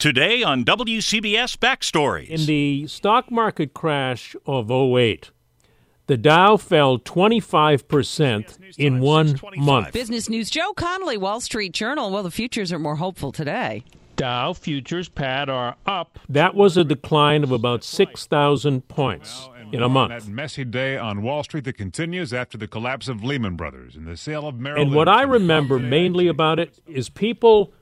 Today on WCBS Backstories. In the stock market crash of 08, the Dow fell 25% in one month. Business News Joe Connolly, Wall Street Journal. Well, the futures are more hopeful today. Dow futures, Pat, are up. That was a decline of about 6,000 points in a month. That messy day on Wall Street that continues after the collapse of Lehman Brothers and the sale of Merrill And what I remember mainly about it is people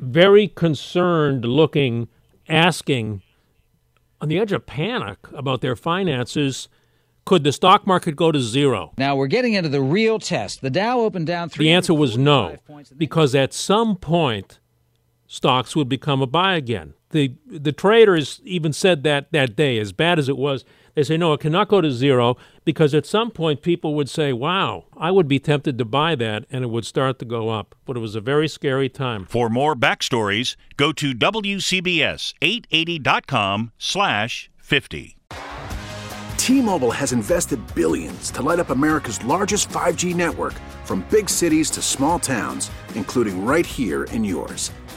very concerned looking, asking, on the edge of panic about their finances. Could the stock market go to zero? Now we're getting into the real test. The Dow opened down three. The answer was no, because at some point, stocks would become a buy again. The the traders even said that that day, as bad as it was, they say no, it cannot go to zero because at some point people would say, "Wow, I would be tempted to buy that," and it would start to go up. But it was a very scary time. For more backstories, go to WCBS880.com slash 50. T-Mobile has invested billions to light up America's largest 5G network from big cities to small towns, including right here in yours.